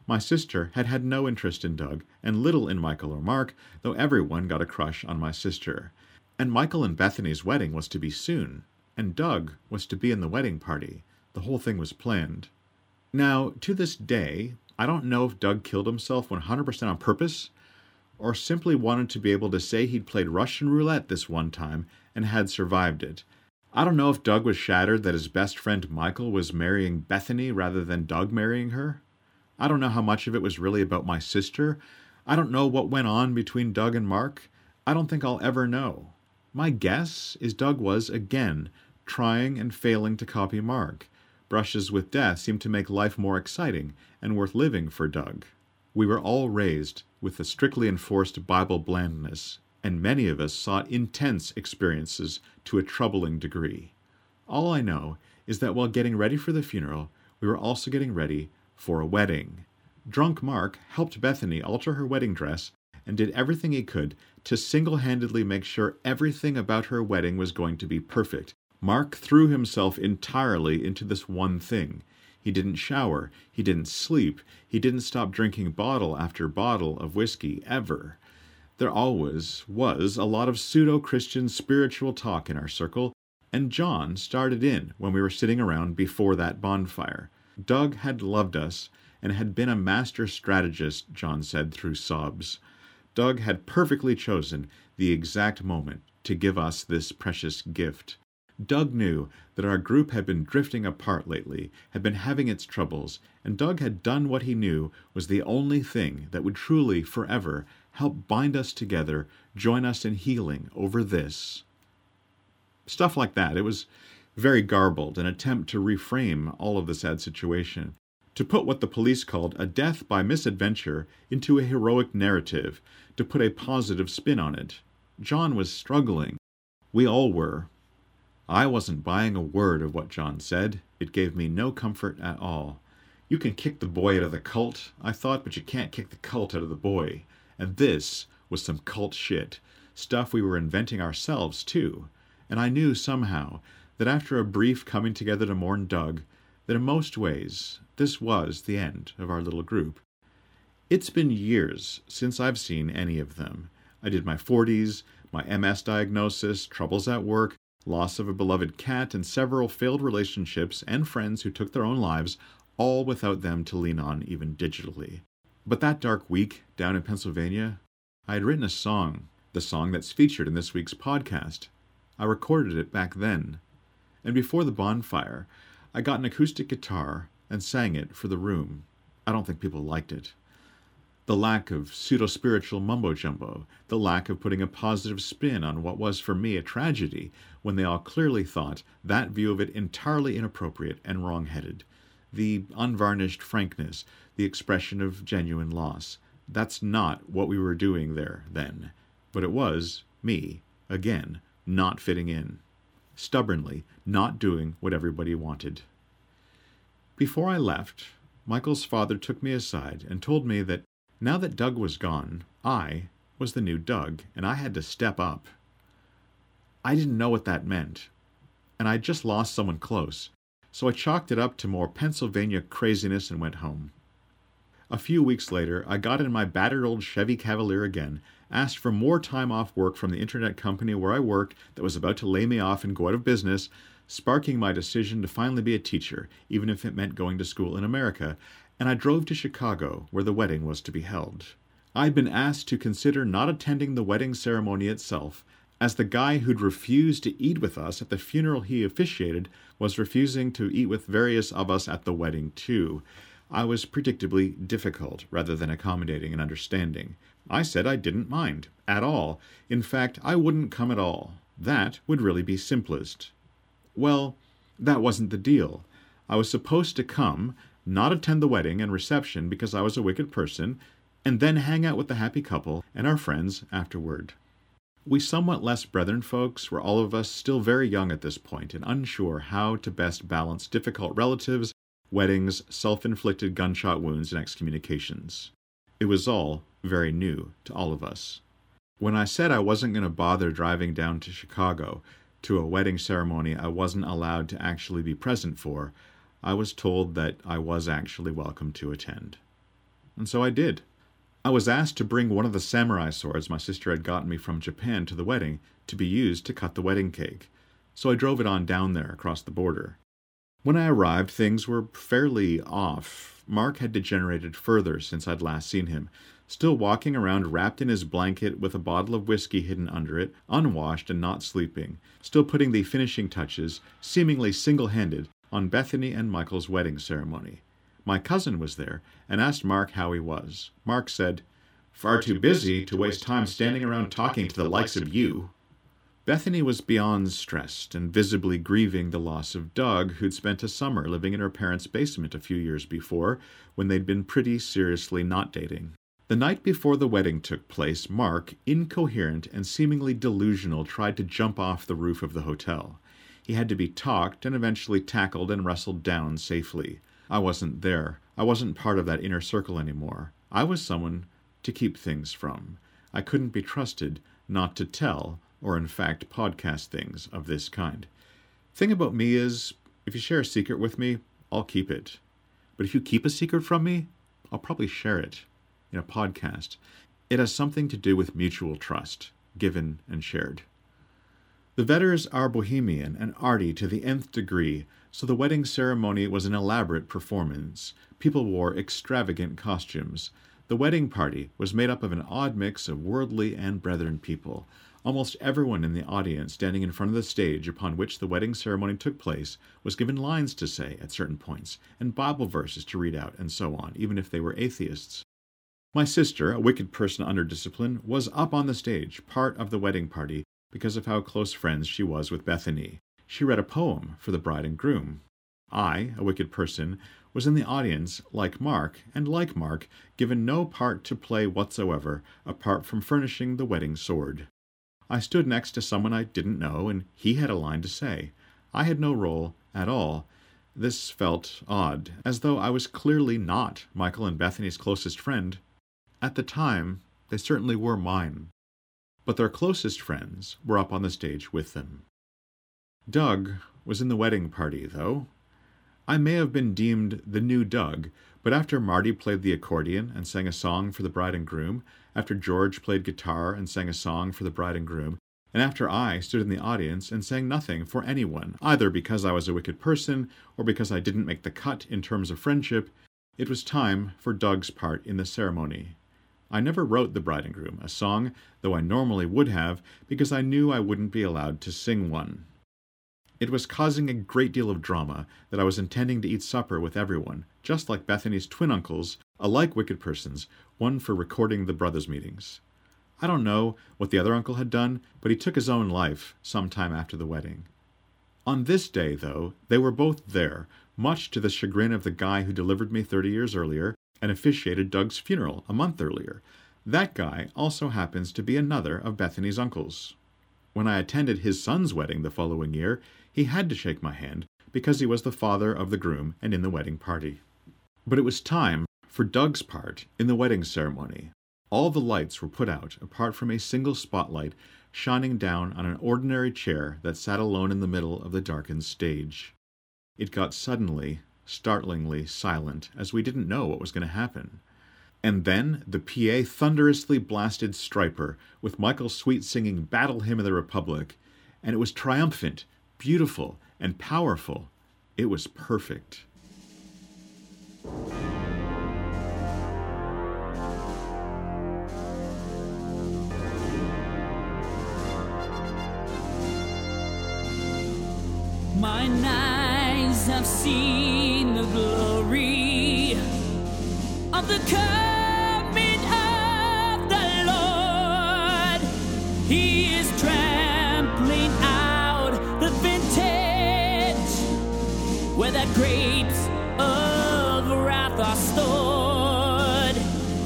My sister had had no interest in Doug, and little in Michael or Mark, though everyone got a crush on my sister. And Michael and Bethany's wedding was to be soon, and Doug was to be in the wedding party. The whole thing was planned. Now, to this day, I don't know if Doug killed himself 100% on purpose or simply wanted to be able to say he'd played Russian roulette this one time and had survived it. I don't know if Doug was shattered that his best friend Michael was marrying Bethany rather than Doug marrying her. I don't know how much of it was really about my sister. I don't know what went on between Doug and Mark. I don't think I'll ever know. My guess is Doug was, again, trying and failing to copy Mark. Brushes with death seemed to make life more exciting and worth living for Doug. We were all raised with a strictly enforced Bible blandness, and many of us sought intense experiences to a troubling degree. All I know is that while getting ready for the funeral, we were also getting ready for a wedding. Drunk Mark helped Bethany alter her wedding dress and did everything he could to single handedly make sure everything about her wedding was going to be perfect. Mark threw himself entirely into this one thing. He didn't shower, he didn't sleep, he didn't stop drinking bottle after bottle of whiskey ever. There always was a lot of pseudo Christian spiritual talk in our circle, and John started in when we were sitting around before that bonfire. Doug had loved us and had been a master strategist, John said through sobs. Doug had perfectly chosen the exact moment to give us this precious gift. Doug knew that our group had been drifting apart lately, had been having its troubles, and Doug had done what he knew was the only thing that would truly, forever, help bind us together, join us in healing over this. Stuff like that. It was very garbled, an attempt to reframe all of the sad situation, to put what the police called a death by misadventure into a heroic narrative, to put a positive spin on it. John was struggling. We all were. I wasn't buying a word of what John said. It gave me no comfort at all. You can kick the boy out of the cult, I thought, but you can't kick the cult out of the boy. And this was some cult shit. Stuff we were inventing ourselves, too. And I knew somehow that after a brief coming together to mourn Doug, that in most ways this was the end of our little group. It's been years since I've seen any of them. I did my 40s, my MS diagnosis, troubles at work, loss of a beloved cat, and several failed relationships and friends who took their own lives, all without them to lean on even digitally. But that dark week down in Pennsylvania, I had written a song, the song that's featured in this week's podcast. I recorded it back then. And before the bonfire, I got an acoustic guitar and sang it for the room. I don't think people liked it. The lack of pseudo spiritual mumbo jumbo, the lack of putting a positive spin on what was for me a tragedy, when they all clearly thought that view of it entirely inappropriate and wrong headed. The unvarnished frankness, the expression of genuine loss. That's not what we were doing there then. But it was me, again, not fitting in. Stubbornly, not doing what everybody wanted. Before I left, Michael's father took me aside and told me that now that Doug was gone, I was the new Doug, and I had to step up. I didn't know what that meant, and I'd just lost someone close, so I chalked it up to more Pennsylvania craziness and went home. A few weeks later, I got in my battered old Chevy Cavalier again, asked for more time off work from the internet company where I worked that was about to lay me off and go out of business, sparking my decision to finally be a teacher, even if it meant going to school in America, and I drove to Chicago, where the wedding was to be held. I'd been asked to consider not attending the wedding ceremony itself, as the guy who'd refused to eat with us at the funeral he officiated was refusing to eat with various of us at the wedding, too. I was predictably difficult rather than accommodating and understanding. I said I didn't mind, at all. In fact, I wouldn't come at all. That would really be simplest. Well, that wasn't the deal. I was supposed to come, not attend the wedding and reception because I was a wicked person, and then hang out with the happy couple and our friends afterward. We somewhat less brethren folks were all of us still very young at this point and unsure how to best balance difficult relatives, weddings, self inflicted gunshot wounds, and excommunications. It was all very new to all of us. When I said I wasn't going to bother driving down to Chicago to a wedding ceremony I wasn't allowed to actually be present for, I was told that I was actually welcome to attend. And so I did. I was asked to bring one of the samurai swords my sister had gotten me from Japan to the wedding to be used to cut the wedding cake, so I drove it on down there across the border. When I arrived, things were fairly off. Mark had degenerated further since I'd last seen him, still walking around wrapped in his blanket with a bottle of whiskey hidden under it, unwashed and not sleeping, still putting the finishing touches, seemingly single handed, on Bethany and Michael's wedding ceremony. My cousin was there and asked Mark how he was. Mark said, Far too busy to waste time standing around talking to the likes of you. Bethany was beyond stressed and visibly grieving the loss of Doug, who'd spent a summer living in her parents' basement a few years before, when they'd been pretty seriously not dating. The night before the wedding took place, Mark, incoherent and seemingly delusional, tried to jump off the roof of the hotel. He had to be talked and eventually tackled and wrestled down safely. I wasn't there. I wasn't part of that inner circle anymore. I was someone to keep things from. I couldn't be trusted not to tell, or in fact podcast things of this kind. Thing about me is, if you share a secret with me, I'll keep it. But if you keep a secret from me, I'll probably share it in a podcast. It has something to do with mutual trust, given and shared. The Vedders are bohemian and arty to the nth degree, so the wedding ceremony was an elaborate performance. People wore extravagant costumes. The wedding party was made up of an odd mix of worldly and brethren people. Almost everyone in the audience standing in front of the stage upon which the wedding ceremony took place was given lines to say at certain points, and Bible verses to read out, and so on, even if they were atheists. My sister, a wicked person under discipline, was up on the stage, part of the wedding party, because of how close friends she was with Bethany. She read a poem for the bride and groom. I, a wicked person, was in the audience, like Mark, and like Mark, given no part to play whatsoever, apart from furnishing the wedding sword. I stood next to someone I didn't know, and he had a line to say. I had no role at all. This felt odd, as though I was clearly not Michael and Bethany's closest friend. At the time, they certainly were mine but their closest friends were up on the stage with them. Doug was in the wedding party, though. I may have been deemed the new Doug, but after Marty played the accordion and sang a song for the bride and groom, after George played guitar and sang a song for the bride and groom, and after I stood in the audience and sang nothing for anyone, either because I was a wicked person or because I didn't make the cut in terms of friendship, it was time for Doug's part in the ceremony. I never wrote The Bride and Groom, a song, though I normally would have, because I knew I wouldn't be allowed to sing one. It was causing a great deal of drama that I was intending to eat supper with everyone, just like Bethany's twin uncles, alike wicked persons, one for recording the brothers' meetings. I don't know what the other uncle had done, but he took his own life some time after the wedding. On this day, though, they were both there, much to the chagrin of the guy who delivered me thirty years earlier, and officiated Doug's funeral a month earlier. That guy also happens to be another of Bethany's uncles. When I attended his son's wedding the following year, he had to shake my hand because he was the father of the groom and in the wedding party. But it was time for Doug's part in the wedding ceremony. All the lights were put out apart from a single spotlight shining down on an ordinary chair that sat alone in the middle of the darkened stage. It got suddenly startlingly silent, as we didn't know what was going to happen. And then the PA thunderously blasted Stryper, with Michael Sweet singing Battle Hymn of the Republic, and it was triumphant, beautiful, and powerful. It was perfect. My eyes have seen the glory of the coming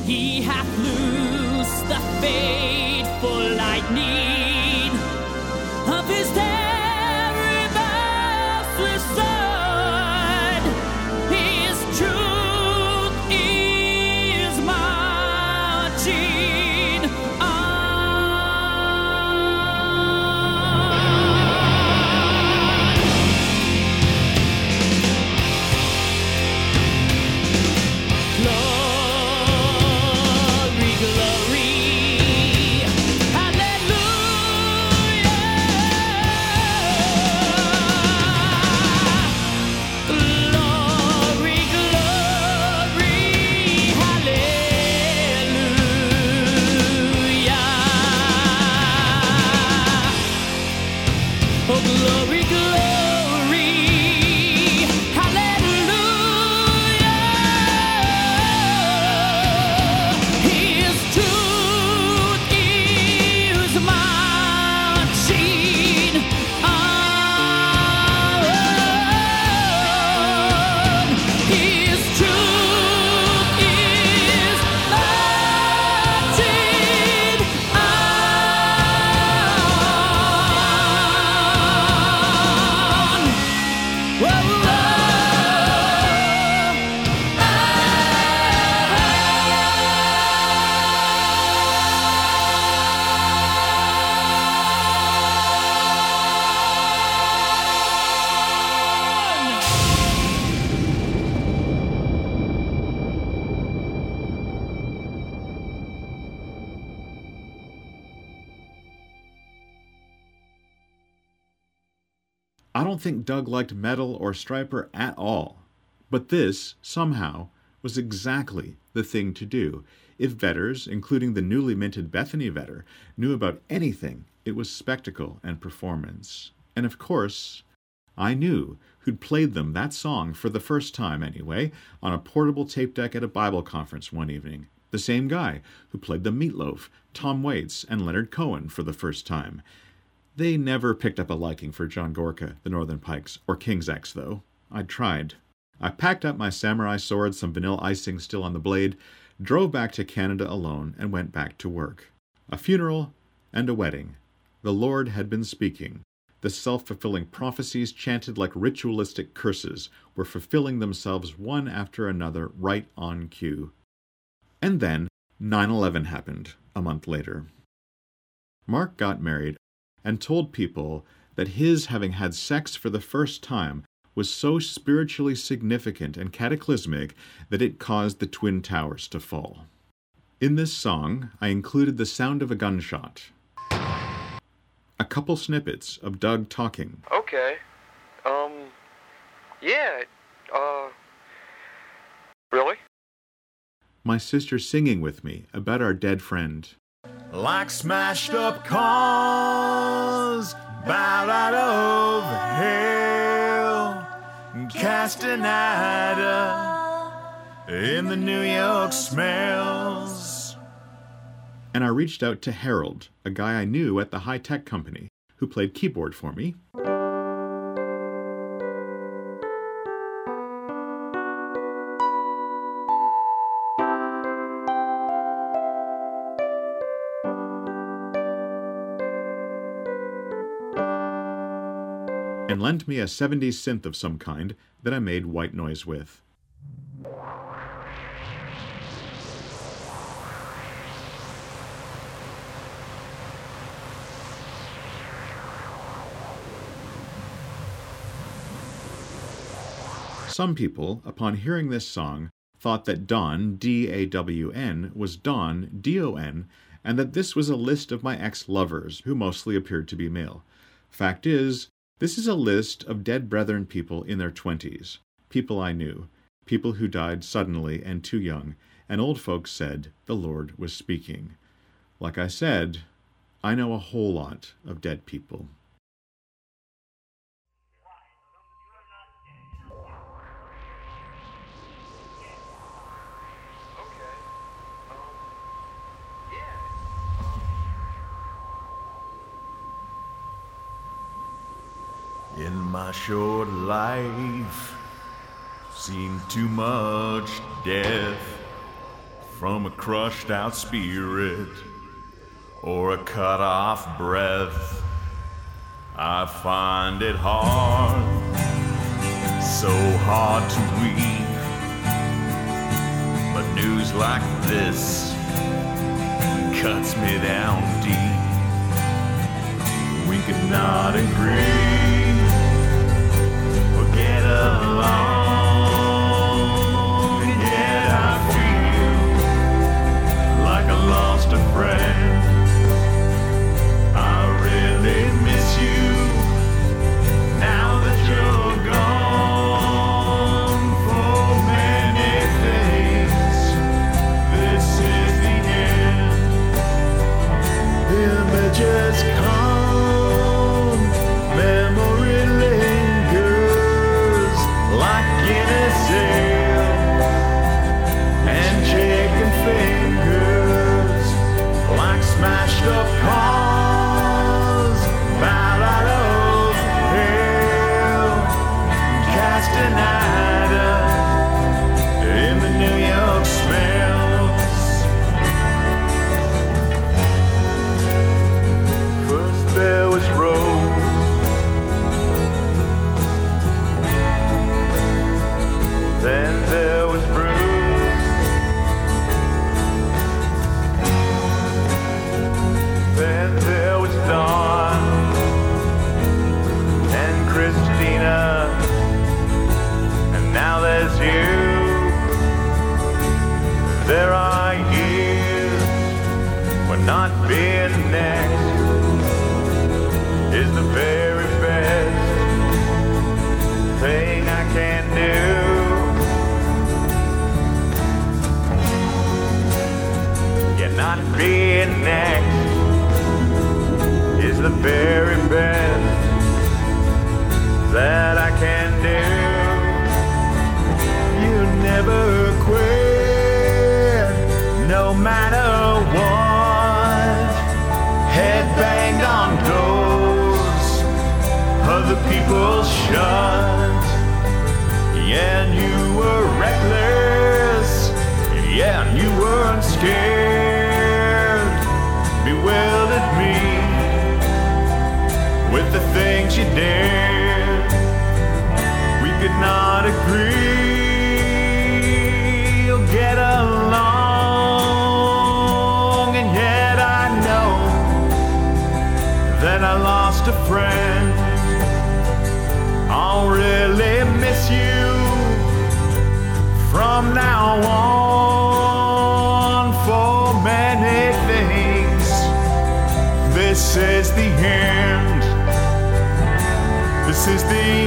He hath loosed the fateful lightning of his terrible I don't think Doug liked metal or Stryper at all. But this, somehow, was exactly the thing to do. If Vedders, including the newly minted Bethany Vedder, knew about anything, it was spectacle and performance. And of course, I knew who'd played them that song for the first time, anyway, on a portable tape deck at a Bible conference one evening. The same guy who played the Meatloaf, Tom Waits, and Leonard Cohen for the first time. They never picked up a liking for John Gorka, the Northern Pikes, or King's X, though. I tried. I packed up my samurai sword, some vanilla icing still on the blade, drove back to Canada alone, and went back to work. A funeral and a wedding. The Lord had been speaking. The self fulfilling prophecies, chanted like ritualistic curses, were fulfilling themselves one after another right on cue. And then 9 11 happened a month later. Mark got married and told people that his having had sex for the first time was so spiritually significant and cataclysmic that it caused the Twin Towers to fall. In this song, I included the sound of a gunshot, a couple snippets of Doug talking, Okay. Um. Yeah. Uh. Really? my sister singing with me about our dead friend, Like smashed up cars, bowed out of hell, casting at in the New York smells. and I reached out to Harold, a guy I knew at the high tech company, who played keyboard for me. Lent me a 70s synth of some kind that I made white noise with. Some people, upon hearing this song, thought that Dawn, D A W N, was Dawn, D O N, and that this was a list of my ex lovers, who mostly appeared to be male. Fact is, this is a list of dead brethren people in their twenties, people I knew, people who died suddenly and too young, and old folks said the Lord was speaking. Like I said, I know a whole lot of dead people. My short life, seen too much death from a crushed out spirit or a cut off breath. I find it hard, so hard to weep. But news like this cuts me down deep. We could not agree matter what. Head banged on doors, other people shut. Yeah, and you were reckless. Yeah, and you weren't scared. Bewildered me with the things you did. We could not agree. Now on for many things. This is the end. This is the